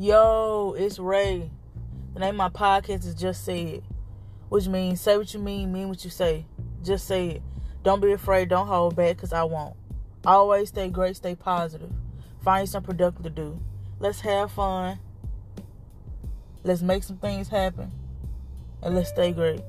Yo, it's Ray. The name of my podcast is Just Say It, which means say what you mean, mean what you say. Just say it. Don't be afraid, don't hold back, because I won't. Always stay great, stay positive. Find something productive to do. Let's have fun. Let's make some things happen. And let's stay great.